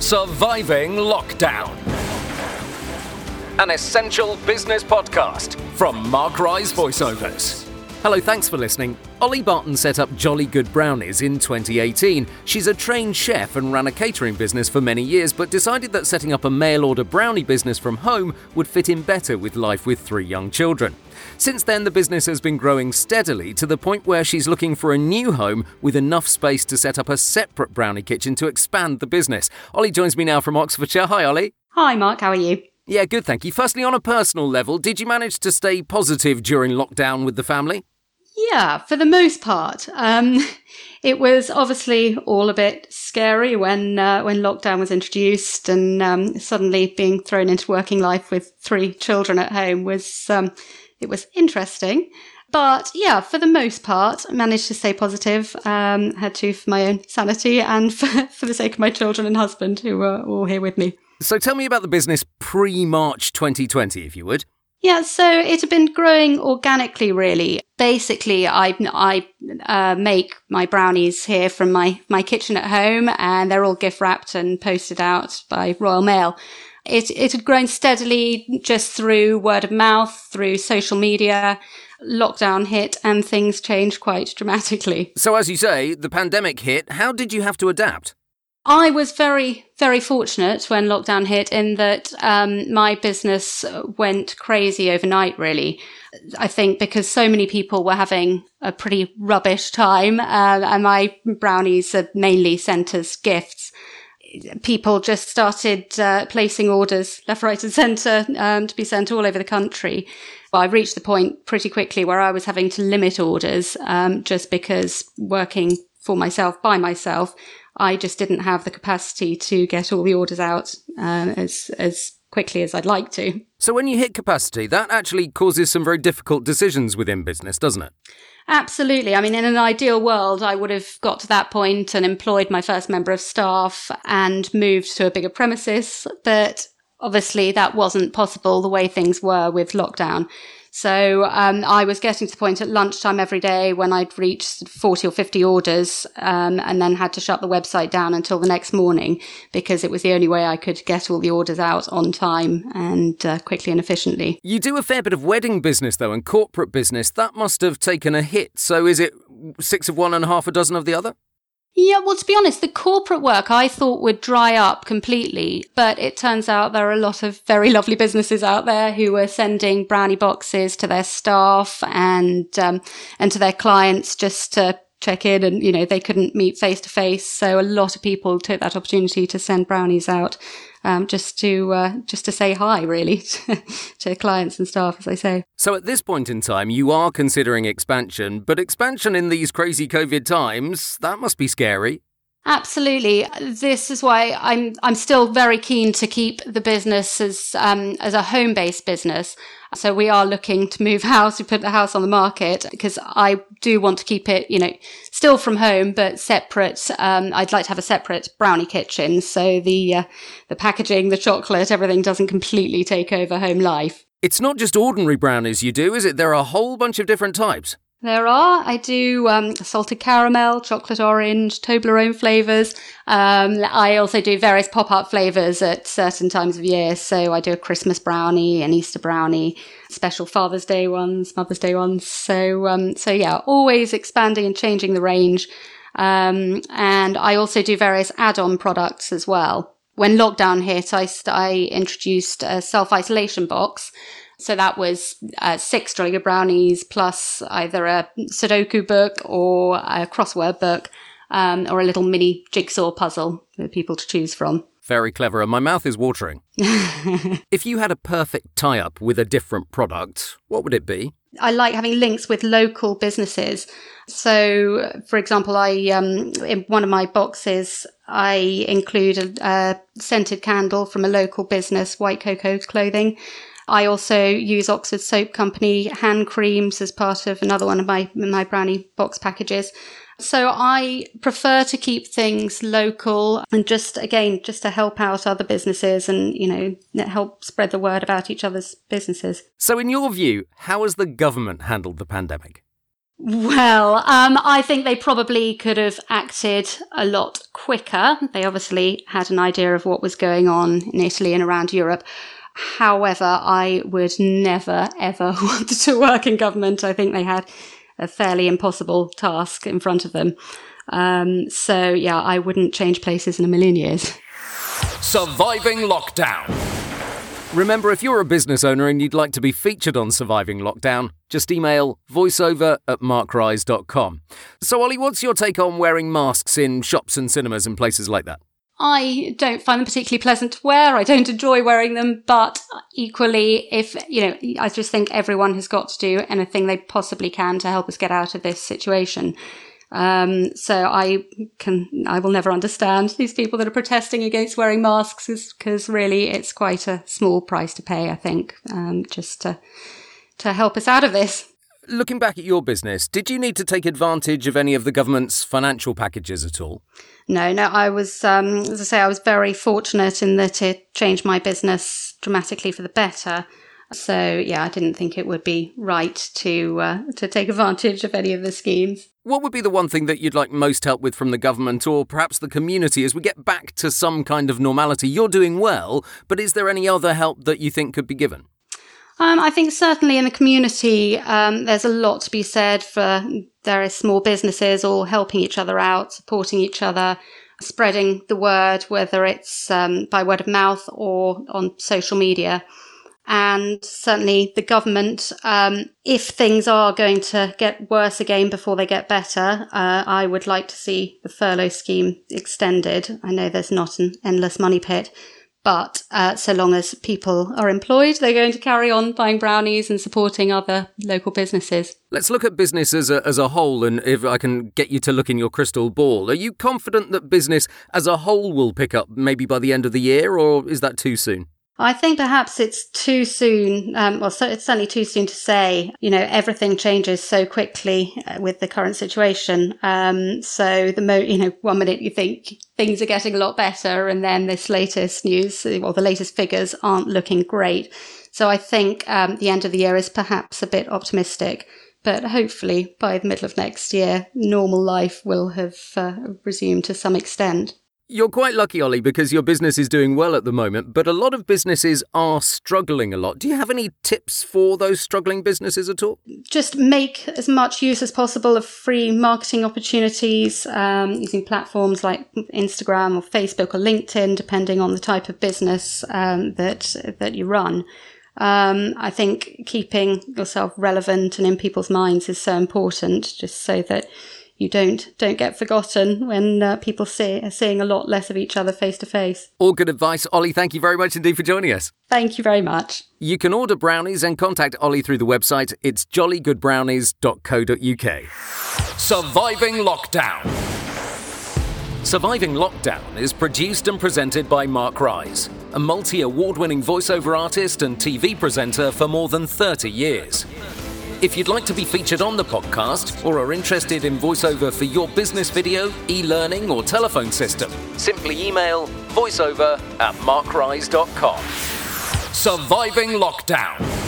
Surviving Lockdown. An essential business podcast from Mark Rise Voiceovers. Hello, thanks for listening. Oli Barton set up Jolly Good Brownies in 2018. She's a trained chef and ran a catering business for many years, but decided that setting up a mail order brownie business from home would fit in better with life with three young children. Since then, the business has been growing steadily to the point where she's looking for a new home with enough space to set up a separate brownie kitchen to expand the business. Oli joins me now from Oxfordshire. Hi, Oli. Hi, Mark. How are you? Yeah, good, thank you. Firstly, on a personal level, did you manage to stay positive during lockdown with the family? Yeah, for the most part. Um, it was obviously all a bit scary when uh, when lockdown was introduced, and um, suddenly being thrown into working life with three children at home was um, it was interesting. But yeah, for the most part, managed to stay positive. Um, had to for my own sanity and for, for the sake of my children and husband, who were all here with me. So tell me about the business pre March 2020, if you would. Yeah, so it had been growing organically, really. Basically, I I uh, make my brownies here from my my kitchen at home, and they're all gift wrapped and posted out by Royal Mail. It it had grown steadily just through word of mouth, through social media. Lockdown hit, and things changed quite dramatically. So, as you say, the pandemic hit. How did you have to adapt? I was very, very fortunate when lockdown hit in that um, my business went crazy overnight, really. I think because so many people were having a pretty rubbish time, uh, and my brownies are mainly sent as gifts. People just started uh, placing orders left, right, and centre um, to be sent all over the country. Well, I reached the point pretty quickly where I was having to limit orders um, just because working for myself by myself I just didn't have the capacity to get all the orders out um, as as quickly as I'd like to. So when you hit capacity, that actually causes some very difficult decisions within business, doesn't it? Absolutely. I mean, in an ideal world, I would have got to that point and employed my first member of staff and moved to a bigger premises. But obviously, that wasn't possible the way things were with lockdown. So um, I was getting to the point at lunchtime every day when I'd reached 40 or 50 orders um, and then had to shut the website down until the next morning because it was the only way I could get all the orders out on time and uh, quickly and efficiently. You do a fair bit of wedding business though and corporate business. That must have taken a hit. So is it six of one and half a dozen of the other? Yeah, well, to be honest, the corporate work I thought would dry up completely, but it turns out there are a lot of very lovely businesses out there who are sending brownie boxes to their staff and um, and to their clients just to check in and you know they couldn't meet face to face so a lot of people took that opportunity to send brownies out um, just to uh, just to say hi really to clients and staff as i say. So at this point in time you are considering expansion but expansion in these crazy covid times that must be scary Absolutely. This is why I'm I'm still very keen to keep the business as um, as a home based business. So we are looking to move house. We put the house on the market because I do want to keep it, you know, still from home but separate. Um, I'd like to have a separate brownie kitchen, so the uh, the packaging, the chocolate, everything doesn't completely take over home life. It's not just ordinary brownies you do, is it? There are a whole bunch of different types. There are. I do um, salted caramel, chocolate orange, Toblerone flavours. Um, I also do various pop up flavours at certain times of year. So I do a Christmas brownie, an Easter brownie, special Father's Day ones, Mother's Day ones. So um, so yeah, always expanding and changing the range. Um, and I also do various add on products as well. When lockdown hit, I, I introduced a self isolation box so that was uh, six Good Brownies plus either a Sudoku book or a crossword book um, or a little mini jigsaw puzzle for people to choose from. Very clever, and my mouth is watering. if you had a perfect tie up with a different product, what would it be? I like having links with local businesses. So, for example, I um, in one of my boxes, I include a, a scented candle from a local business, White Cocoa Clothing, I also use Oxford Soap Company hand creams as part of another one of my, my brownie box packages. So I prefer to keep things local and just again, just to help out other businesses and, you know, help spread the word about each other's businesses. So in your view, how has the government handled the pandemic? Well, um, I think they probably could have acted a lot quicker. They obviously had an idea of what was going on in Italy and around Europe. However, I would never, ever want to work in government. I think they had a fairly impossible task in front of them. Um, so, yeah, I wouldn't change places in a million years. Surviving Lockdown. Remember, if you're a business owner and you'd like to be featured on Surviving Lockdown, just email voiceover at markrise.com. So, Oli, what's your take on wearing masks in shops and cinemas and places like that? I don't find them particularly pleasant to wear. I don't enjoy wearing them, but equally, if, you know, I just think everyone has got to do anything they possibly can to help us get out of this situation. Um, so I can, I will never understand these people that are protesting against wearing masks because really it's quite a small price to pay, I think, um, just to, to help us out of this. Looking back at your business, did you need to take advantage of any of the government's financial packages at all? No, no. I was, um, as I say, I was very fortunate in that it changed my business dramatically for the better. So yeah, I didn't think it would be right to uh, to take advantage of any of the schemes. What would be the one thing that you'd like most help with from the government or perhaps the community as we get back to some kind of normality? You're doing well, but is there any other help that you think could be given? Um, I think certainly in the community, um, there's a lot to be said for various small businesses all helping each other out, supporting each other, spreading the word, whether it's um, by word of mouth or on social media. And certainly the government, um, if things are going to get worse again before they get better, uh, I would like to see the furlough scheme extended. I know there's not an endless money pit, but uh, so long as people are employed, they're going to carry on buying brownies and supporting other local businesses. Let's look at business as a, as a whole, and if I can get you to look in your crystal ball, are you confident that business as a whole will pick up maybe by the end of the year, or is that too soon? I think perhaps it's too soon. Um, well, so it's certainly too soon to say. You know, everything changes so quickly uh, with the current situation. Um, so the mo, you know, one minute you think things are getting a lot better, and then this latest news or the latest figures aren't looking great. So I think um, the end of the year is perhaps a bit optimistic. But hopefully, by the middle of next year, normal life will have uh, resumed to some extent. You're quite lucky, Oli, because your business is doing well at the moment, but a lot of businesses are struggling a lot. Do you have any tips for those struggling businesses at all? Just make as much use as possible of free marketing opportunities um, using platforms like Instagram or Facebook or LinkedIn, depending on the type of business um, that that you run. Um, I think keeping yourself relevant and in people's minds is so important, just so that you don't don't get forgotten when uh, people see, are seeing a lot less of each other face to face. All good advice, Oli. Thank you very much indeed for joining us. Thank you very much. You can order brownies and contact Oli through the website. It's jollygoodbrownies.co.uk. Surviving Lockdown. Surviving Lockdown is produced and presented by Mark Rise, a multi award winning voiceover artist and TV presenter for more than 30 years. If you'd like to be featured on the podcast or are interested in voiceover for your business video, e learning, or telephone system, simply email voiceover at markrise.com. Surviving Lockdown.